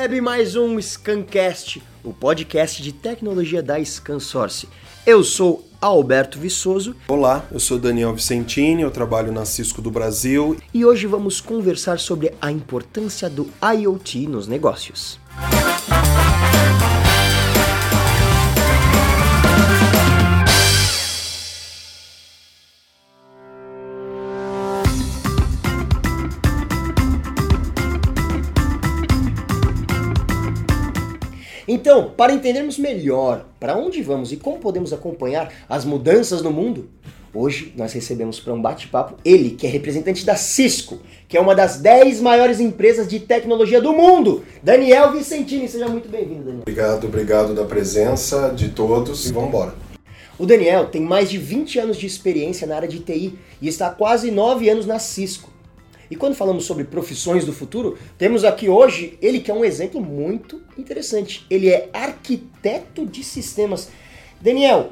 web, mais um Scancast, o podcast de tecnologia da ScanSource. Eu sou Alberto Viçoso. Olá, eu sou Daniel Vicentini, eu trabalho na Cisco do Brasil. E hoje vamos conversar sobre a importância do IoT nos negócios. Então, para entendermos melhor para onde vamos e como podemos acompanhar as mudanças no mundo, hoje nós recebemos para um bate-papo ele, que é representante da Cisco, que é uma das 10 maiores empresas de tecnologia do mundo, Daniel Vicentini. Seja muito bem-vindo, Daniel. Obrigado, obrigado da presença de todos e vamos embora. O Daniel tem mais de 20 anos de experiência na área de TI e está há quase 9 anos na Cisco. E quando falamos sobre profissões do futuro, temos aqui hoje ele que é um exemplo muito interessante. Ele é arquiteto de sistemas. Daniel,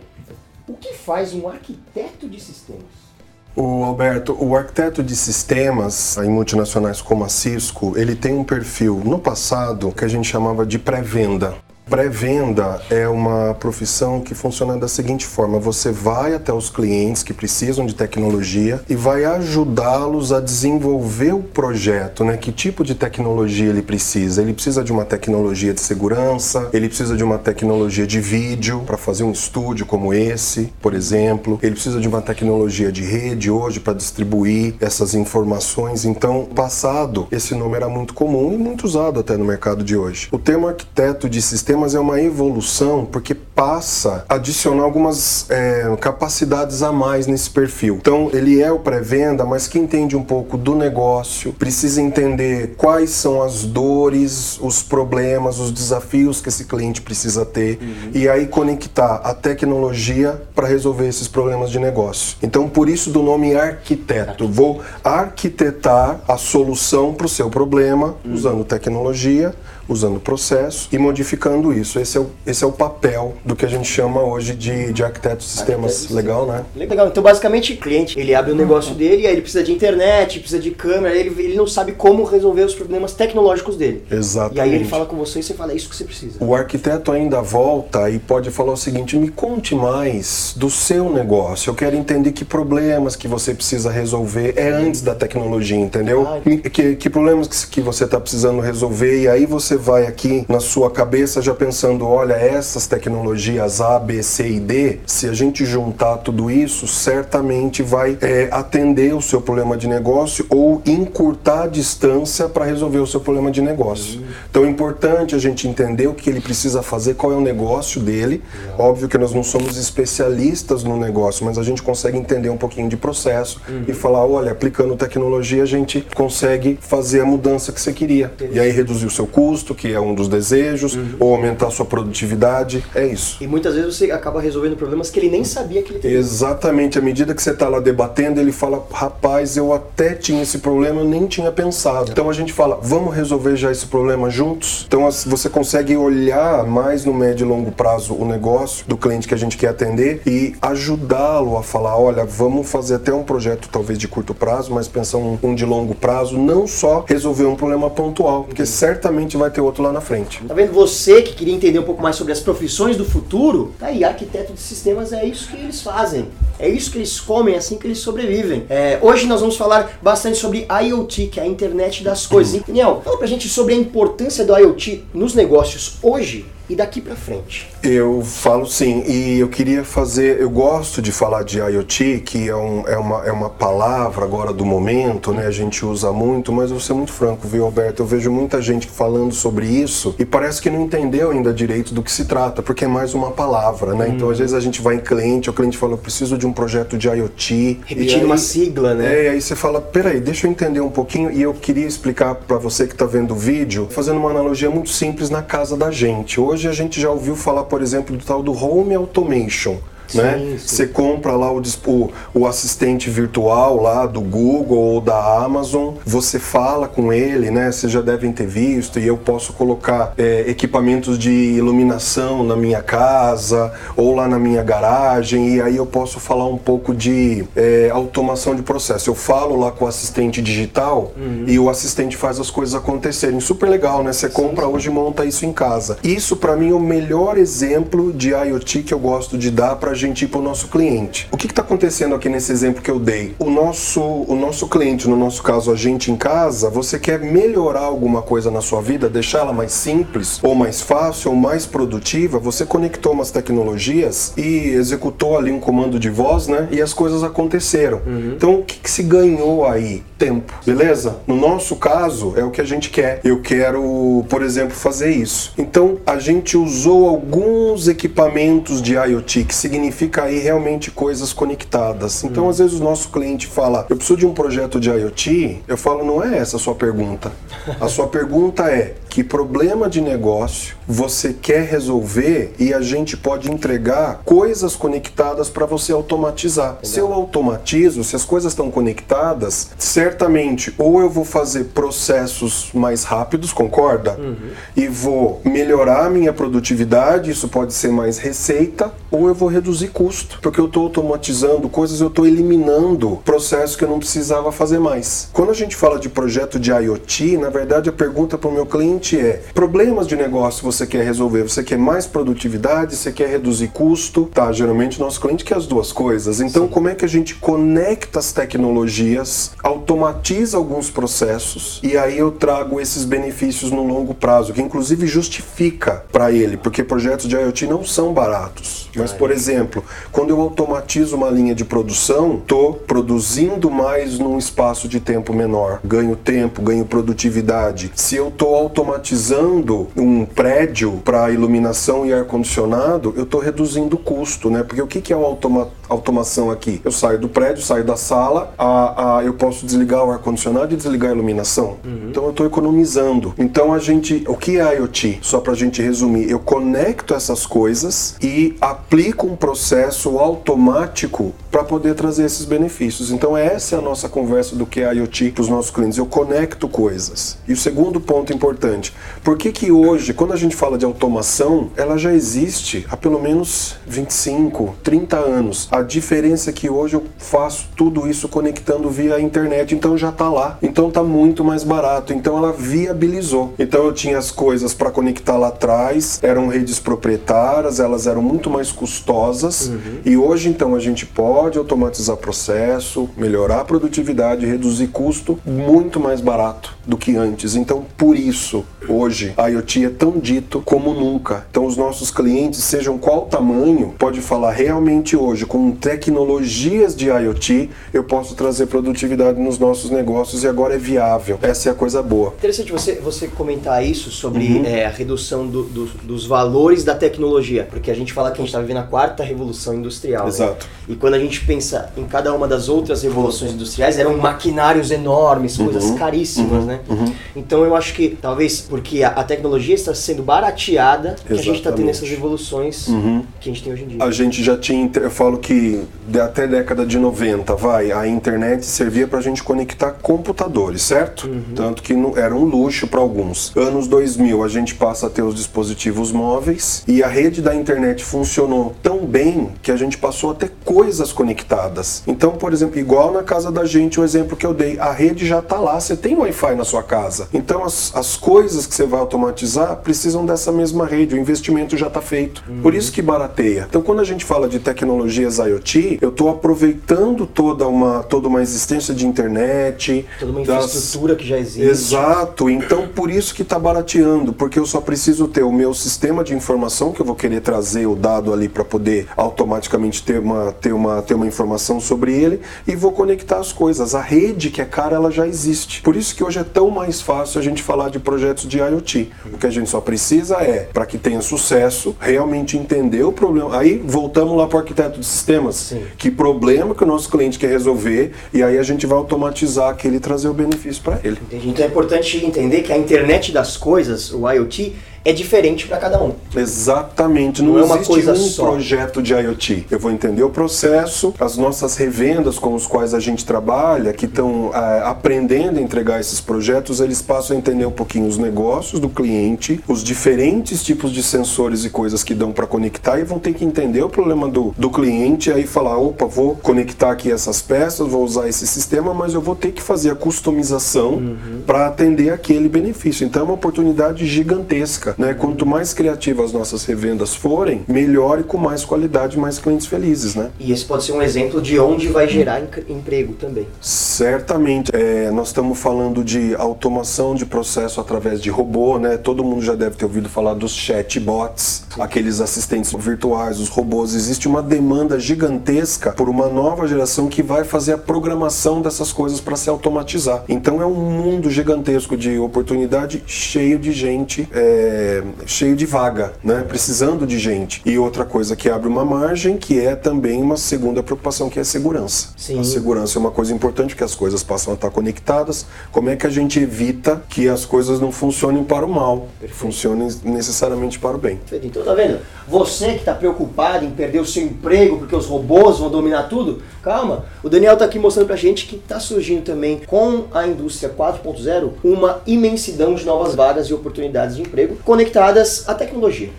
o que faz um arquiteto de sistemas? O Alberto, o arquiteto de sistemas em multinacionais como a Cisco, ele tem um perfil no passado que a gente chamava de pré-venda. Pré-venda é uma profissão que funciona da seguinte forma: você vai até os clientes que precisam de tecnologia e vai ajudá-los a desenvolver o projeto, né? Que tipo de tecnologia ele precisa? Ele precisa de uma tecnologia de segurança, ele precisa de uma tecnologia de vídeo para fazer um estúdio como esse, por exemplo. Ele precisa de uma tecnologia de rede hoje para distribuir essas informações. Então, passado, esse nome era muito comum e muito usado até no mercado de hoje. O termo arquiteto de sistema mas é uma evolução porque passa a adicionar algumas é, capacidades a mais nesse perfil. Então, ele é o pré-venda, mas que entende um pouco do negócio, precisa entender quais são as dores, os problemas, os desafios que esse cliente precisa ter uhum. e aí conectar a tecnologia para resolver esses problemas de negócio. Então, por isso do nome arquiteto. Vou arquitetar a solução para o seu problema uhum. usando tecnologia usando processo e modificando isso. Esse é o, esse é o papel do que a gente chama hoje de, de arquiteto de sistemas. Arquiteto legal, né? Legal. Então, basicamente, o cliente, ele abre o negócio dele, aí ele precisa de internet, precisa de câmera, ele, ele não sabe como resolver os problemas tecnológicos dele. Exatamente. E aí ele fala com você e você fala, é isso que você precisa. O arquiteto ainda volta e pode falar o seguinte, me conte mais do seu negócio. Eu quero entender que problemas que você precisa resolver é antes da tecnologia, entendeu? Ah, que, que problemas que, que você está precisando resolver e aí você vai aqui na sua cabeça já pensando, olha, essas tecnologias A, B, C e D, se a gente juntar tudo isso, certamente vai é, atender o seu problema de negócio ou encurtar a distância para resolver o seu problema de negócio. Uhum. Então é importante a gente entender o que ele precisa fazer, qual é o negócio dele. Uhum. Óbvio que nós não somos especialistas no negócio, mas a gente consegue entender um pouquinho de processo uhum. e falar, olha, aplicando tecnologia a gente consegue fazer a mudança que você queria. E aí reduzir o seu custo, que é um dos desejos, uhum. ou aumentar sua produtividade. É isso. E muitas vezes você acaba resolvendo problemas que ele nem sabia que ele tinha. Exatamente. À medida que você está lá debatendo, ele fala: rapaz, eu até tinha esse problema, eu nem tinha pensado. Então a gente fala: vamos resolver já esse problema juntos? Então você consegue olhar mais no médio e longo prazo o negócio do cliente que a gente quer atender e ajudá-lo a falar: olha, vamos fazer até um projeto talvez de curto prazo, mas pensar um, um de longo prazo, não só resolver um problema pontual, porque certamente vai ter ter outro lá na frente. Tá vendo? Você que queria entender um pouco mais sobre as profissões do futuro, tá aí, arquiteto de sistemas é isso que eles fazem. É isso que eles comem, é assim que eles sobrevivem. É, hoje nós vamos falar bastante sobre IoT, que é a internet das coisas. Uhum. Daniel, fala pra gente sobre a importância do IoT nos negócios hoje e daqui para frente? Eu falo sim, e eu queria fazer, eu gosto de falar de IoT, que é, um, é, uma, é uma palavra agora do momento, né? A gente usa muito, mas eu vou ser muito franco, viu, Alberto? Eu vejo muita gente falando sobre isso e parece que não entendeu ainda direito do que se trata, porque é mais uma palavra, né? Hum. Então, às vezes a gente vai em cliente, o cliente fala, eu preciso de um projeto de IoT. Repetindo uma sigla, né? É, e aí você fala, peraí, deixa eu entender um pouquinho, e eu queria explicar para você que está vendo o vídeo, fazendo uma analogia muito simples na casa da gente. Hoje Hoje a gente já ouviu falar, por exemplo, do tal do Home Automation. Né? Sim. Você compra lá o, o, o, assistente virtual lá do Google ou da Amazon, você fala com ele, né? Vocês já devem ter visto, e eu posso colocar é, equipamentos de iluminação na minha casa ou lá na minha garagem, e aí eu posso falar um pouco de é, automação de processo. Eu falo lá com o assistente digital uhum. e o assistente faz as coisas acontecerem. Super legal, né? Você compra sim, hoje e monta isso em casa. Isso para mim é o melhor exemplo de IoT que eu gosto de dar para gente ir para o nosso cliente. O que está acontecendo aqui nesse exemplo que eu dei? O nosso, o nosso cliente, no nosso caso a gente em casa, você quer melhorar alguma coisa na sua vida, deixar ela mais simples, ou mais fácil, ou mais produtiva, você conectou umas tecnologias e executou ali um comando de voz, né? E as coisas aconteceram. Uhum. Então o que, que se ganhou aí? Tempo, beleza? No nosso caso, é o que a gente quer. Eu quero, por exemplo, fazer isso. Então a gente usou alguns equipamentos de IoT, que significa aí realmente coisas conectadas. Então, hum. às vezes, o nosso cliente fala: Eu preciso de um projeto de IoT. Eu falo: Não é essa a sua pergunta. A sua pergunta é: Que problema de negócio você quer resolver e a gente pode entregar coisas conectadas para você automatizar? Legal. Se eu automatizo, se as coisas estão conectadas, certamente ou eu vou fazer processos mais rápidos, concorda? Uhum. E vou melhorar a minha produtividade, isso pode ser mais receita, ou eu vou reduzir custo, porque eu estou automatizando coisas, eu estou eliminando processos que eu não precisava fazer mais. Quando a gente fala de projeto de IoT, na verdade a pergunta para o meu cliente é: problemas de negócio você quer resolver? Você quer mais produtividade? Você quer reduzir custo? Tá, geralmente nosso cliente quer as duas coisas. Então, Sim. como é que a gente conecta as tecnologias, automatiza alguns processos e aí eu trago esses benefícios no longo prazo, que inclusive justifica para ele, porque projetos de IoT não são baratos. Mas, por exemplo, quando eu automatizo uma linha de produção, estou produzindo mais num espaço de tempo menor. Ganho tempo, ganho produtividade. Se eu estou automatizando um prédio para iluminação e ar-condicionado, eu estou reduzindo o custo, né? Porque o que, é a automa automação aqui? Eu saio do prédio, saio da sala, a, a eu posso desligar o ar-condicionado e desligar a iluminação. Uhum. Então eu estou economizando. Então a gente, o que é IoT? Só para a gente resumir, eu conecto essas coisas e aplico um processo automático para poder trazer esses benefícios. Então essa é a nossa conversa do que é IoT para os nossos clientes. Eu conecto coisas. E o segundo ponto importante, por que que hoje, quando a gente fala de automação, ela já existe há pelo menos 25, 30 anos. A diferença é que hoje eu faço tudo isso conectando via internet, então já está lá. Então está muito mais barato. Então ela viabilizou. Então eu tinha as coisas para conectar lá atrás, eram redes proprietárias, elas eram muito mais custosas. Uhum. E hoje então a gente pode automatizar processo, melhorar a produtividade, reduzir custo muito mais barato do que antes. Então por isso hoje a IoT é tão dito como nunca. Então os nossos clientes, sejam qual tamanho, pode falar realmente hoje com tecnologias de IoT, eu posso trazer produtividade nos nossos negócios e agora é viável. Essa é a coisa boa. Interessante você, você comentar isso sobre uhum. é, a redução do, do, dos valores da tecnologia, porque a gente fala que a gente está vivendo a quarta revolução industrial. Né? Exato. Né? E quando a gente pensa em cada uma das outras revoluções industriais, eram maquinários enormes, coisas uhum. caríssimas, uhum. né? Uhum. Então eu acho que talvez porque a, a tecnologia está sendo barateada, que a gente está tendo essas revoluções uhum. que a gente tem hoje em dia. A gente já tinha, eu falo que até década de 90, vai, a internet servia para a gente conectar computadores, certo? Uhum. Tanto que não, era um luxo para alguns. Anos 2000, a gente passa a ter os dispositivos móveis e a rede da internet funcionou tão bem que a gente passou a ter coisas conectadas. Então, por exemplo, igual na casa da gente, o exemplo que eu dei, a rede já está lá, você tem Wi-Fi na sua casa. Então, as, as coisas que você vai automatizar precisam dessa mesma rede, o investimento já está feito. Uhum. Por isso que barateia. Então, quando a gente fala de tecnologias IoT, eu estou aproveitando toda uma, toda uma existência de internet. Toda uma das... infraestrutura que já existe. Exato. Então, por isso que está barateando, porque eu só preciso ter o meu sistema de informação que eu vou querer trazer o dado ali para poder automaticamente ter uma, ter, uma, ter uma informação sobre ele e vou conectar as coisas. A rede que é cara, ela já existe. Por isso que hoje é tão mais fácil a gente falar de projetos de IoT. O que a gente só precisa é, para que tenha sucesso, realmente entender o problema. Aí voltamos lá para o arquiteto de sistemas. Sim. Que problema que o nosso cliente quer resolver e aí a gente vai automatizar aquele e trazer o benefício para ele. Entendi. Então é importante entender que a internet das coisas, o IoT, é diferente para cada um. Exatamente, não, Não é uma existe coisa um só. projeto de IoT. Eu vou entender o processo, as nossas revendas com os quais a gente trabalha, que estão ah, aprendendo a entregar esses projetos, eles passam a entender um pouquinho os negócios do cliente, os diferentes tipos de sensores e coisas que dão para conectar e vão ter que entender o problema do, do cliente e aí falar, opa, vou conectar aqui essas peças, vou usar esse sistema, mas eu vou ter que fazer a customização para atender aquele benefício. Então é uma oportunidade gigantesca, né? Quanto mais criativas as nossas revendas forem, melhor e com mais qualidade, mais clientes felizes, né? E esse pode ser um exemplo de onde vai gerar em- emprego também. Certamente. É, nós estamos falando de automação de processo através de robô, né? Todo mundo já deve ter ouvido falar dos chatbots, aqueles assistentes virtuais, os robôs. Existe uma demanda gigantesca por uma nova geração que vai fazer a programação dessas coisas para se automatizar. Então é um mundo gigantesco de oportunidade cheio de gente, é, cheio de vaga, né? Precisando de gente. E outra coisa que abre uma margem, que é também uma segunda preocupação, que é a segurança. Sim. A segurança é uma coisa importante, que as coisas passam a estar conectadas. Como é que a gente evita que as coisas não funcionem para o mal, funcionem necessariamente para o bem? Perfeito. Então tá vendo? Você que está preocupado em perder o seu emprego porque os robôs vão dominar tudo, calma. O Daniel tá aqui mostrando pra gente que tá surgindo também com a indústria 4.0 uma imensidão de novas vagas e oportunidades de emprego conectadas à tecnologia.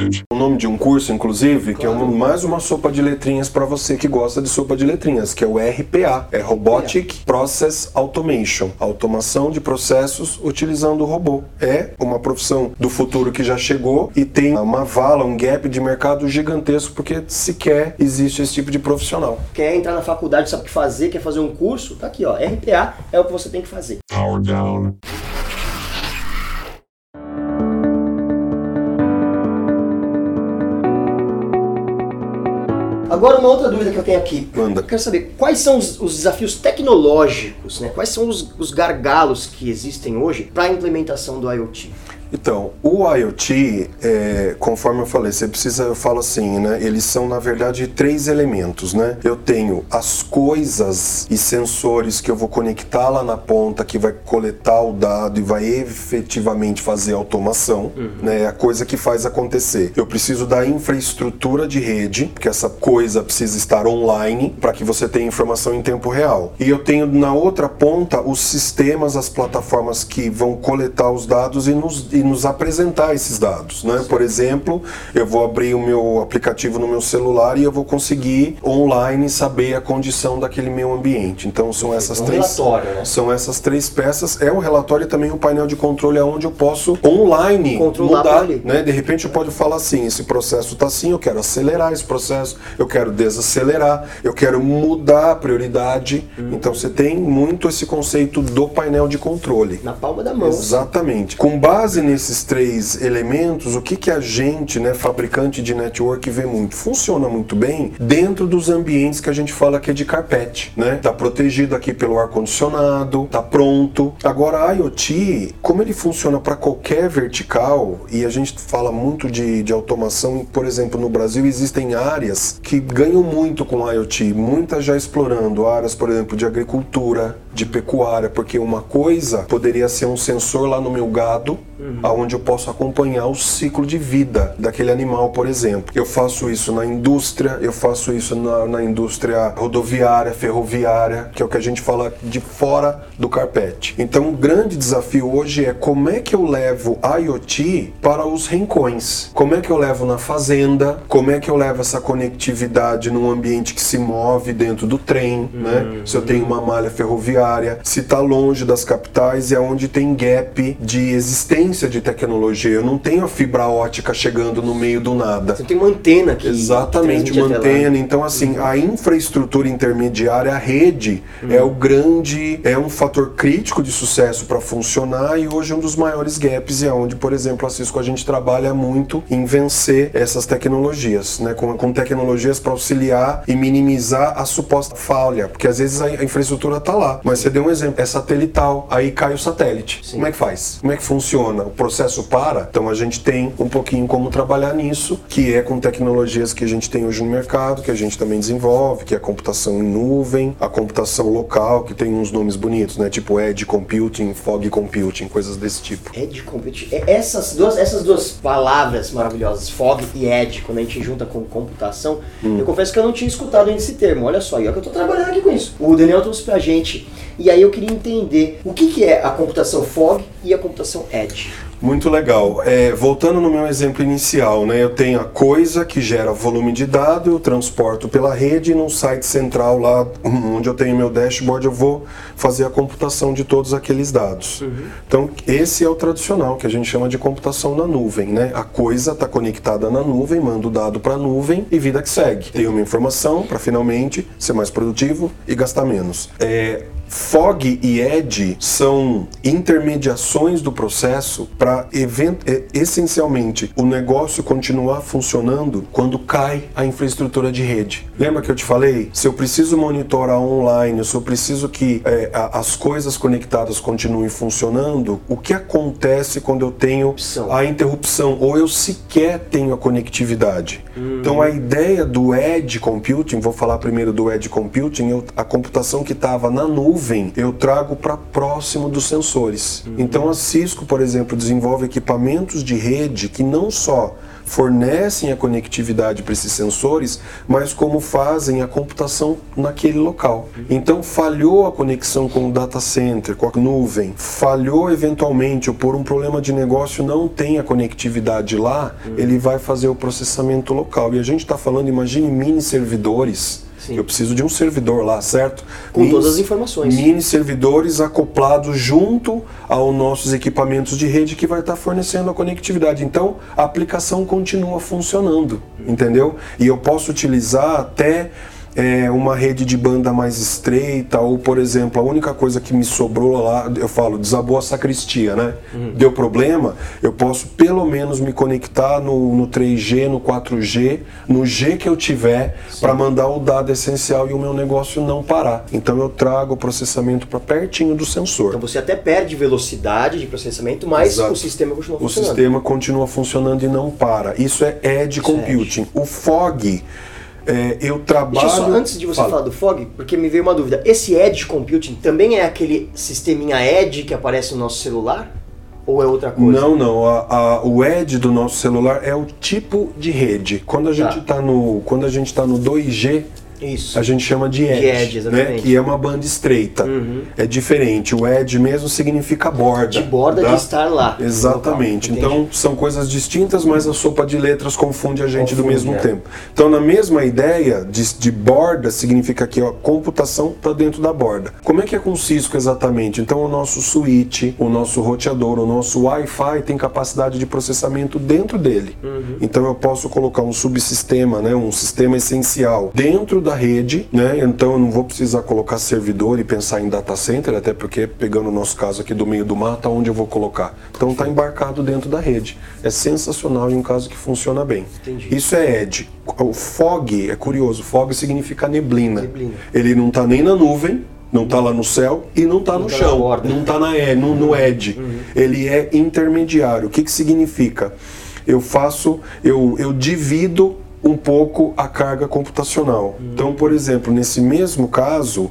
Message. O nome de um curso, inclusive, que é uma- mais uma sopa de letrinhas para você que gosta de sopa de letrinhas, que é o RPA, é Robotic Process Automation, automação de processos utilizando o robô. É uma profissão do futuro que já chegou e tem uma vala, um gap de mercado gigantesco porque sequer existe esse tipo de profissional. Quer entrar na faculdade, sabe o que fazer, quer fazer um curso? Tá aqui, ó. RPA é o que você tem que fazer. Power down. Agora, uma outra dúvida que eu tenho aqui. Manda. Eu quero saber quais são os, os desafios tecnológicos, né? quais são os, os gargalos que existem hoje para a implementação do IoT. Então, o IoT, é, conforme eu falei, você precisa, eu falo assim, né? Eles são, na verdade, três elementos, né? Eu tenho as coisas e sensores que eu vou conectar lá na ponta, que vai coletar o dado e vai efetivamente fazer automação, né? É a coisa que faz acontecer. Eu preciso da infraestrutura de rede, porque essa coisa precisa estar online para que você tenha informação em tempo real. E eu tenho na outra ponta os sistemas, as plataformas que vão coletar os dados e nos, e nos apresentar esses dados, né? Por exemplo, eu vou abrir o meu aplicativo no meu celular e eu vou conseguir online saber a condição daquele meu ambiente. Então são essas um três né? são essas três peças. É um relatório e também um painel de controle onde eu posso online Controlar mudar, né? De repente eu posso falar assim, esse processo está assim, eu quero acelerar esse processo, eu quero desacelerar, eu quero mudar a prioridade. Hum. Então você tem muito esse conceito do painel de controle. Na palma da mão. Exatamente. Com base nesses três elementos, o que, que a gente, né, fabricante de network, vê muito? Funciona muito bem dentro dos ambientes que a gente fala que é de carpete, né? Tá protegido aqui pelo ar-condicionado, tá pronto. Agora, a IoT, como ele funciona para qualquer vertical, e a gente fala muito de, de automação, por exemplo, no Brasil existem áreas que ganham muito com a IoT, muitas já explorando áreas, por exemplo, de agricultura, de pecuária, porque uma coisa poderia ser um sensor lá no meu gado, aonde eu posso acompanhar o ciclo de vida daquele animal, por exemplo. Eu faço isso na indústria, eu faço isso na, na indústria rodoviária, ferroviária, que é o que a gente fala de fora do carpete. Então, o grande desafio hoje é como é que eu levo IoT para os rincões? Como é que eu levo na fazenda? Como é que eu levo essa conectividade num ambiente que se move dentro do trem, né? Se eu tenho uma malha ferroviária, se está longe das capitais e é onde tem gap de existência de tecnologia. Eu não tenho a fibra ótica chegando no meio do nada. Você tem uma antena aqui. Exatamente, uma antena. Então, assim, a infraestrutura intermediária, a rede, é o grande, é um fator crítico de sucesso para funcionar e hoje é um dos maiores gaps é onde, por exemplo, a Cisco a gente trabalha muito em vencer essas tecnologias, né? Com, com tecnologias para auxiliar e minimizar a suposta falha, porque às vezes a, a infraestrutura está lá, Mas você deu um exemplo, é satelital, aí cai o satélite. Sim. Como é que faz? Como é que funciona? O processo para? Então a gente tem um pouquinho como trabalhar nisso, que é com tecnologias que a gente tem hoje no mercado, que a gente também desenvolve, que é a computação em nuvem, a computação local, que tem uns nomes bonitos, né? Tipo Edge Computing, Fog Computing, coisas desse tipo. Edge Computing. É, Essas duas, essas duas palavras maravilhosas, fog e edge, quando a gente junta com computação, Hum. eu confesso que eu não tinha escutado ainda esse termo. Olha só, e é que eu tô trabalhando aqui com isso. O Daniel trouxe pra gente. E aí eu queria entender o que, que é a computação fog e a computação edge. Muito legal. É, voltando no meu exemplo inicial, né, eu tenho a coisa que gera volume de dado, eu transporto pela rede e num site central lá, onde eu tenho meu dashboard, eu vou fazer a computação de todos aqueles dados. Então, esse é o tradicional, que a gente chama de computação na nuvem. Né? A coisa está conectada na nuvem, manda o dado para a nuvem e vida que segue. Tem uma informação para finalmente ser mais produtivo e gastar menos. É, Fog e Edge são intermediações do processo para essencialmente o negócio continuar funcionando quando cai a infraestrutura de rede. Lembra que eu te falei? Se eu preciso monitorar online, se eu preciso que é, as coisas conectadas continuem funcionando, o que acontece quando eu tenho a interrupção ou eu sequer tenho a conectividade? Então a ideia do Edge Computing, vou falar primeiro do Edge Computing, eu- a computação que estava na nuvem, eu trago para próximo dos sensores. Então a Cisco, por exemplo, desenvolve equipamentos de rede que não só fornecem a conectividade para esses sensores, mas como fazem a computação naquele local. Então falhou a conexão com o data center, com a nuvem, falhou eventualmente ou por um problema de negócio não tem a conectividade lá, ele vai fazer o processamento local. E a gente está falando, imagine mini servidores. Sim. Eu preciso de um servidor lá, certo? Com Mini- todas as informações. Mini servidores acoplados junto aos nossos equipamentos de rede que vai estar fornecendo a conectividade. Então, a aplicação continua funcionando, entendeu? E eu posso utilizar até é, uma rede de banda mais estreita, ou, por exemplo, a única coisa que me sobrou lá, eu falo, desabou a sacristia, né? Deu problema, eu posso pelo menos me conectar no, no 3G, no 4G, no G que eu tiver, para mandar o dado essencial e o meu negócio não parar. Então eu trago o processamento para pertinho do sensor. Então você até perde velocidade de processamento, mas Exato. o sistema continua O funcionando. sistema continua funcionando e não para. Isso é Edge Isso é Computing. O Fog, é, eu trabalho. Deixa só, antes de você Fala. falar do Fog, porque me veio uma dúvida. Esse Edge Computing também é aquele sisteminha Edge que aparece no nosso celular? Ou é outra coisa? Não, não. A- a- o Edge do nosso celular é o tipo de rede. Quando a gente Tá. está no, quando a gente está no 2G, Isso. a gente chama de Edge, Edge, exatamente. né? Que é uma banda estreita. Uhum. É diferente. O Edge mesmo significa borda. De borda tá? de estar lá. Exatamente. local. Então são coisas distintas, mas a sopa de letras confunde a gente do Confunde, mesmo é. tempo. Então, na mesma ideia de, de borda, significa que a computação está dentro da borda. Como é que é com o Cisco exatamente? Então, o nosso switch, o nosso roteador, o nosso Wi-Fi tem capacidade de processamento dentro dele. Uhum. Então, eu posso colocar um subsistema, né, um sistema essencial dentro da rede, né? Então, eu não vou precisar colocar servidor e pensar em data center, até porque pegando o nosso caso aqui do meio do mato, onde eu vou colocar? Então, está embarcado dentro da rede. É sensacional e um caso que funciona bem. Entendi. Isso é Edge. O fog é curioso. Fog significa neblina. Neblina. Ele não está nem na nuvem, não está lá no céu e não está no tá chão. borda. Não está na e- no, no edge. Ele é intermediário. O que, que significa? Eu faço, eu, eu divido um pouco a carga computacional. Então, por exemplo, nesse mesmo caso,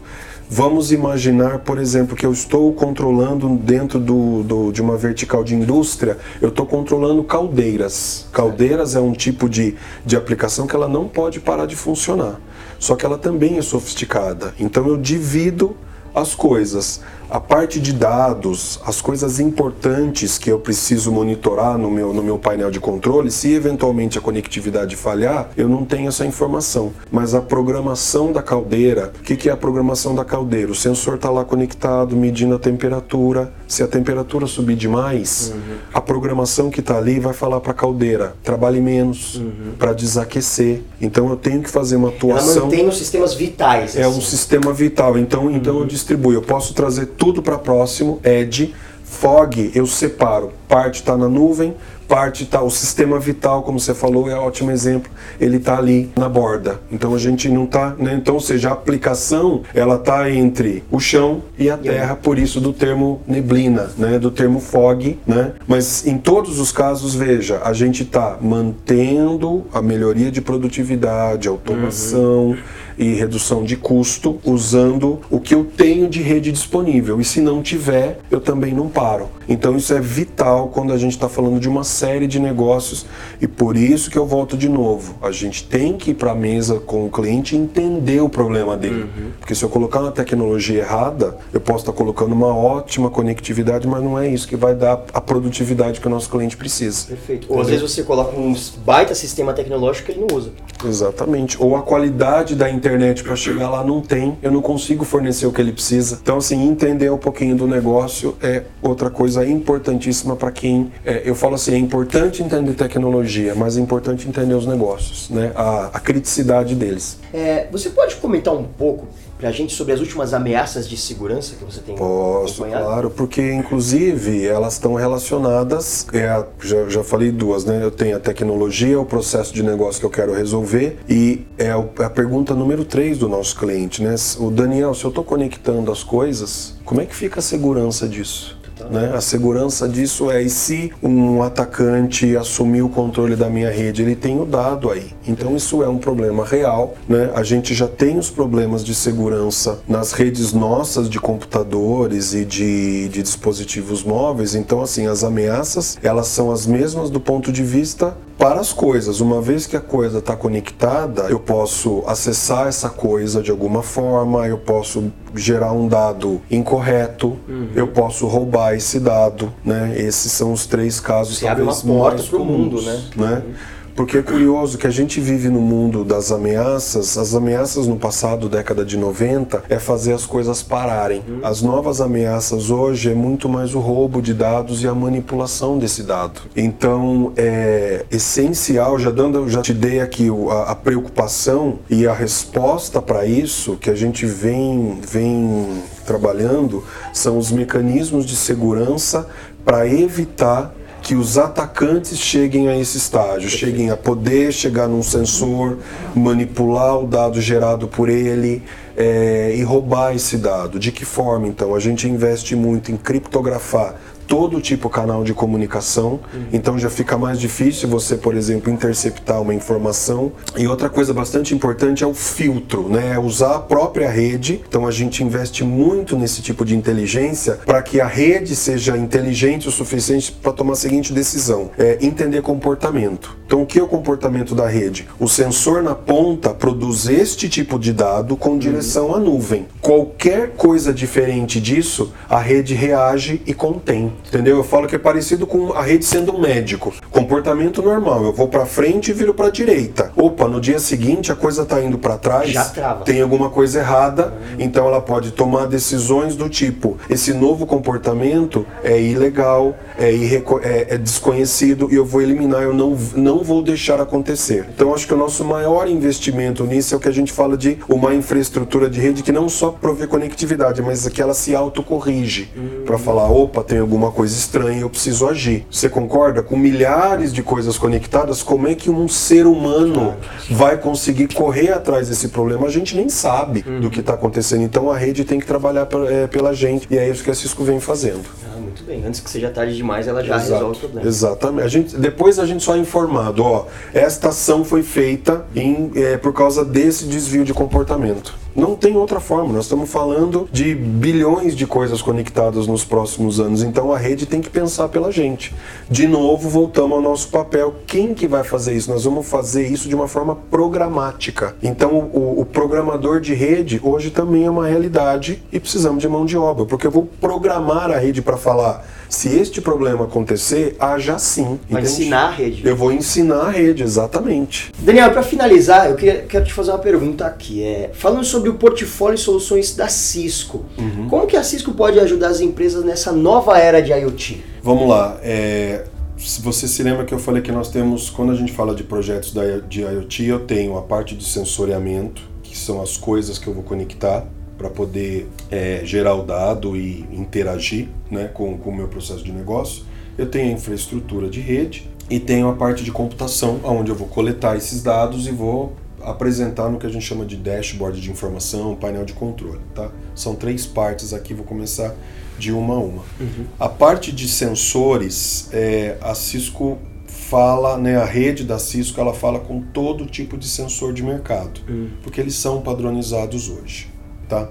vamos imaginar, por exemplo, que eu estou controlando dentro do, do- de uma vertical de indústria, eu estou controlando caldeiras. Caldeiras é um tipo de, de aplicação que ela não pode parar de funcionar. Só que ela também é sofisticada. Então eu divido as coisas. A parte de dados, as coisas importantes que eu preciso monitorar no meu, no meu painel de controle, se eventualmente a conectividade falhar, eu não tenho essa informação. Mas a programação da caldeira, o que, que é a programação da caldeira? O sensor está lá conectado, medindo a temperatura. Se a temperatura subir demais, a programação que está ali vai falar para a caldeira: trabalhe menos, para desaquecer. Então eu tenho que fazer uma Ela atuação. mantém os sistemas vitais. É um assim. sistema vital. Então, então eu distribuo. Eu posso trazer tudo para próximo, Edge, Fog, eu separo. Parte está na nuvem, parte tá o sistema vital, como você falou, é um ótimo exemplo. Ele está ali na borda. Então a gente não está, né? Então, ou seja, a aplicação ela está entre o chão e a terra, por isso do termo neblina, né? Do termo fog, né? Mas em todos os casos, veja, a gente está mantendo a melhoria de produtividade, automação. Uhum e redução de custo usando o que eu tenho de rede disponível. E se não tiver, eu também não paro. Então isso é vital quando a gente está falando de uma série de negócios e por isso que eu volto de novo. A gente tem que ir para a mesa com o cliente e entender o problema dele. Uhum. Porque se eu colocar uma tecnologia errada, eu posso estar tá colocando uma ótima conectividade, mas não é isso que vai dar a produtividade que o nosso cliente precisa. Perfeito. Ou às vezes você coloca um baita sistema tecnológico que ele não usa. Exatamente. Ou a qualidade da internet para chegar lá não tem, eu não consigo fornecer o que ele precisa. Então, assim, entender um pouquinho do negócio é outra coisa importantíssima para quem. É, eu falo assim, é importante entender tecnologia, mas é importante entender os negócios, né? A, a criticidade deles. É, você pode comentar um pouco para a gente sobre as últimas ameaças de segurança que você tem Posso, acompanhado? claro, porque inclusive elas estão relacionadas, é, já, já falei duas, né? Eu tenho a tecnologia, o processo de negócio que eu quero resolver e é a pergunta número três do nosso cliente, né? O Daniel, se eu estou conectando as coisas, como é que fica a segurança disso? Né? A segurança disso é e se um atacante assumir o controle da minha rede, ele tem o dado aí. Então isso é um problema real. Né? A gente já tem os problemas de segurança nas redes nossas de computadores e de, de dispositivos móveis. Então assim, as ameaças elas são as mesmas do ponto de vista para as coisas. Uma vez que a coisa está conectada, eu posso acessar essa coisa de alguma forma, eu posso gerar um dado incorreto, uhum. eu posso roubar esse dado, né? Esses são os três casos Você talvez abre uma porta para o mundo, né? né? Uhum. Porque é curioso que a gente vive no mundo das ameaças. As ameaças no passado, década de 90, é fazer as coisas pararem. As novas ameaças hoje é muito mais o roubo de dados e a manipulação desse dado. Então é essencial, já dando, já te dei aqui a, a preocupação e a resposta para isso que a gente vem, vem trabalhando são os mecanismos de segurança para evitar que os atacantes cheguem a esse estágio, cheguem a poder chegar num sensor, manipular o dado gerado por ele é, e roubar esse dado. De que forma, então? A gente investe muito em criptografar todo tipo de canal de comunicação, uhum. então já fica mais difícil você, por exemplo, interceptar uma informação. E outra coisa bastante importante é o filtro, né? É usar a própria rede. Então a gente investe muito nesse tipo de inteligência para que a rede seja inteligente o suficiente para tomar a seguinte decisão: é entender comportamento. Então o que é o comportamento da rede? O sensor na ponta produz este tipo de dado com uhum. direção à nuvem. Qualquer coisa diferente disso, a rede reage e contém. Entendeu? Eu falo que é parecido com a rede sendo um médico. Comportamento normal, eu vou para frente e viro para direita. Opa, no dia seguinte a coisa tá indo para trás. Já trava. Tem alguma coisa errada, então ela pode tomar decisões do tipo: esse novo comportamento é ilegal, é, é, é desconhecido e eu vou eliminar, eu não, não vou deixar acontecer. Então acho que o nosso maior investimento nisso é o que a gente fala de uma infraestrutura de rede que não só provê conectividade, mas que ela se autocorrige hum. para falar: opa, tem alguma uma coisa estranha, eu preciso agir. Você concorda? Com milhares de coisas conectadas, como é que um ser humano vai conseguir correr atrás desse problema? A gente nem sabe do uhum. que está acontecendo. Então a rede tem que trabalhar é, pela gente. E é isso que a Cisco vem fazendo. Ah, muito bem. Antes que seja tarde demais, ela já Exato. resolve o problema. Exatamente. A gente, depois a gente só é informado, ó, esta ação foi feita em, é, por causa desse desvio de comportamento. Não tem outra forma. Nós estamos falando de bilhões de coisas conectadas nos próximos anos. Então a rede tem que pensar pela gente. De novo, voltamos ao nosso papel. Quem que vai fazer isso? Nós vamos fazer isso de uma forma programática. Então o, o programador de rede hoje também é uma realidade e precisamos de mão de obra, porque eu vou programar a rede para falar se este problema acontecer, haja sim. Vai ensinar a rede. Eu vou ensinar a rede, exatamente. Daniel, para finalizar, eu queria, quero te fazer uma pergunta aqui. É, falando sobre o portfólio e soluções da Cisco, uhum. como que a Cisco pode ajudar as empresas nessa nova era de IoT? Vamos lá. É, se você se lembra que eu falei que nós temos, quando a gente fala de projetos de IoT, eu tenho a parte de sensoriamento, que são as coisas que eu vou conectar para poder é, gerar o dado e interagir né, com, com o meu processo de negócio. eu tenho a infraestrutura de rede e tenho a parte de computação, onde eu vou coletar esses dados e vou apresentar no que a gente chama de dashboard de informação, painel de controle, tá? São três partes aqui, vou começar de uma a uma. Uhum. A parte de sensores, é, a Cisco fala, né, a rede da Cisco, ela fala com todo tipo de sensor de mercado, Uhum. porque eles são padronizados hoje, tá?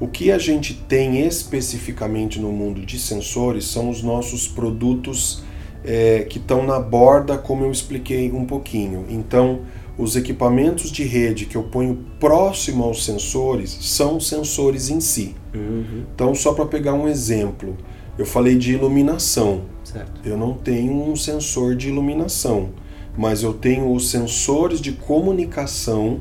O que a gente tem especificamente no mundo de sensores são os nossos produtos é, que estão na borda, como eu expliquei um pouquinho. Então, os equipamentos de rede que eu ponho próximo aos sensores são sensores em si. Uhum. Então, só para pegar um exemplo, eu falei de iluminação. Certo. Eu não tenho um sensor de iluminação, mas eu tenho os sensores de comunicação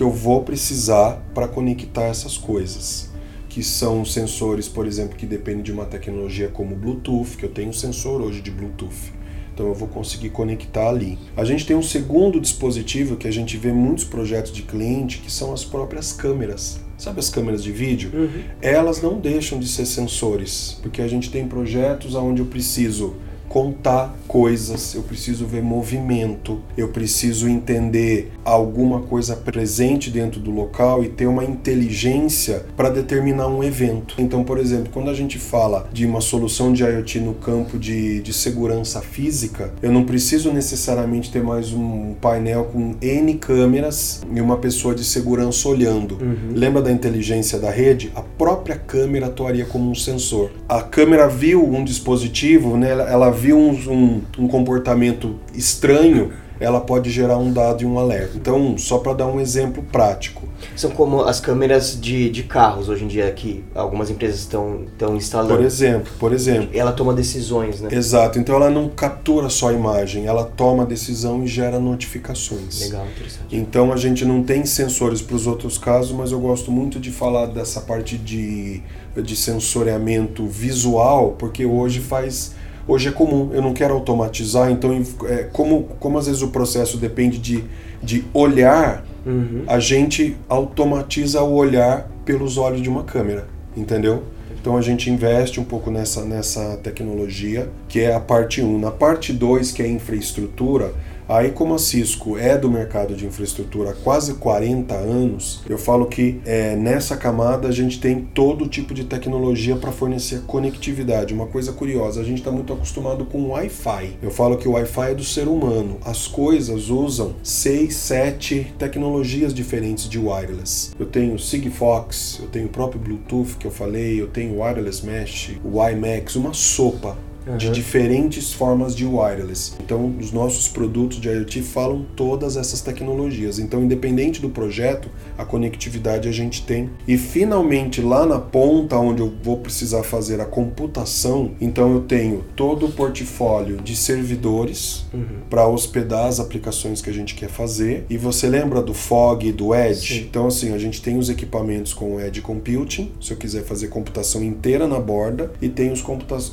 que eu vou precisar para conectar essas coisas. Que são sensores, por exemplo, que dependem de uma tecnologia como Bluetooth, que eu tenho um sensor hoje de Bluetooth. Então eu vou conseguir conectar ali. A gente tem um segundo dispositivo que a gente vê muitos projetos de cliente, que são as próprias câmeras. Sabe as câmeras de vídeo? Uhum. elas não deixam de ser sensores, porque a gente tem projetos onde eu preciso contar coisas, eu preciso ver movimento, eu preciso entender alguma coisa presente dentro do local e ter uma inteligência para determinar um evento. Então, por exemplo, quando a gente fala de uma solução de IoT no campo de, de segurança física, eu não preciso necessariamente ter mais um painel com N câmeras e uma pessoa de segurança olhando. Uhum. Lembra da inteligência da rede? A própria câmera atuaria como um sensor. A câmera viu um dispositivo, né, ela, ela viu um, um, um comportamento estranho, ela pode gerar um dado e um alerta. Então, só para dar um exemplo prático. São como as câmeras de, de carros hoje em dia que algumas empresas estão estão instalando. Por exemplo, por exemplo. Ela toma decisões, né? Exato, então ela não captura só a imagem, ela toma a decisão e gera notificações. Legal, interessante. Então a gente não tem sensores para os outros casos, mas eu gosto muito de falar dessa parte de, de sensoriamento visual, porque hoje faz. Hoje é comum, eu não quero automatizar, então é, como, como às vezes o processo depende de, de olhar, Uhum. a gente automatiza o olhar pelos olhos de uma câmera, entendeu? Então a gente investe um pouco nessa, nessa tecnologia, que é a parte 1. Na parte 2, que é a infraestrutura, aí como a Cisco é do mercado de infraestrutura há quase 40 anos, eu falo que é, nessa camada a gente tem todo tipo de tecnologia para fornecer conectividade. Uma coisa curiosa, a gente está muito acostumado com Wi-Fi. Eu falo que o Wi-Fi é do ser humano. As coisas usam 6, 7 tecnologias diferentes de wireless. Eu tenho Sigfox, eu tenho o próprio Bluetooth que eu falei, eu tenho Wireless Mesh, o WiMAX, uma sopa de Uhum. diferentes formas de wireless. Então, os nossos produtos de IoT falam todas essas tecnologias. Então, independente do projeto, a conectividade a gente tem. E finalmente, lá na ponta onde eu vou precisar fazer a computação, então eu tenho todo o portfólio de servidores Uhum. para hospedar as aplicações que a gente quer fazer. E você lembra do Fog e do Edge? Sim. Então, assim, a gente tem os equipamentos com o Edge Computing, se eu quiser fazer computação inteira na borda, e tem os,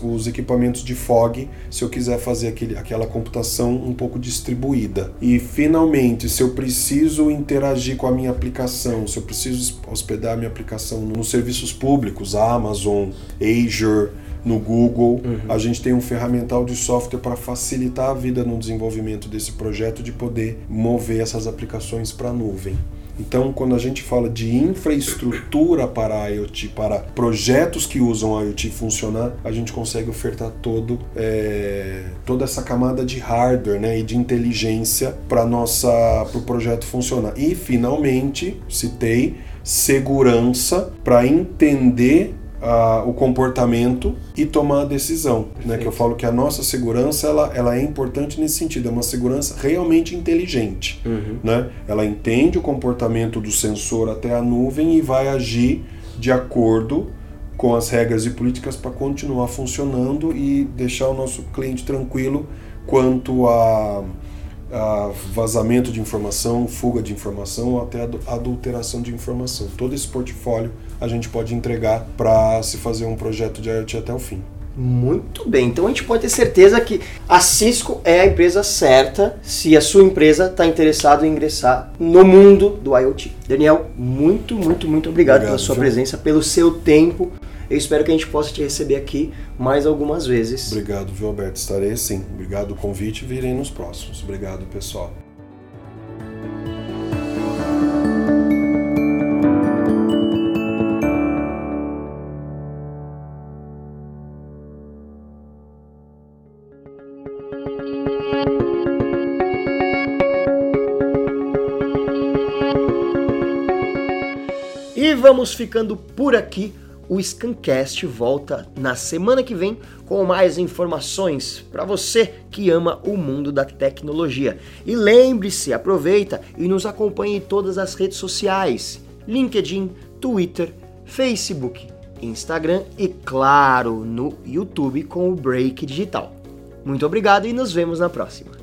os equipamentos de Fog, se eu quiser fazer aquele, aquela computação um pouco distribuída. E, finalmente, se eu preciso interagir com a minha aplicação, se eu preciso hospedar a minha aplicação nos serviços públicos, Amazon, Azure, no Google. A gente tem um ferramental de software para facilitar a vida no desenvolvimento desse projeto de poder mover essas aplicações para a nuvem. Então, quando a gente fala de infraestrutura para a IoT, para projetos que usam a IoT funcionar, a gente consegue ofertar todo, é, toda essa camada de hardware né, e de inteligência para o projeto funcionar. E, finalmente, citei segurança para entender ah, o comportamento e tomar a decisão. Né? Que eu falo que a nossa segurança ela, ela é importante nesse sentido, é uma segurança realmente inteligente. Uhum. Né? Ela entende o comportamento do sensor até a nuvem e vai agir de acordo com as regras e políticas para continuar funcionando e deixar o nosso cliente tranquilo quanto a, a vazamento de informação, fuga de informação ou até adu- adulteração de informação. Todo esse portfólio a gente pode entregar para se fazer um projeto de IoT até o fim. Muito bem, então a gente pode ter certeza que a Cisco é a empresa certa se a sua empresa está interessada em ingressar no mundo do IoT. Daniel, muito, muito, muito obrigado, Obrigado, pela sua viu? presença, pelo seu tempo. Eu espero que a gente possa te receber aqui mais algumas vezes. Obrigado, viu, Alberto? Estarei sim. Obrigado pelo convite e virei nos próximos. Obrigado, pessoal. Vamos ficando por aqui. O Scancast volta na semana que vem com mais informações para você que ama o mundo da tecnologia. E lembre-se, aproveita e nos acompanhe em todas as redes sociais: LinkedIn, Twitter, Facebook, Instagram e, claro, no YouTube com o Break Digital. Muito obrigado e nos vemos na próxima.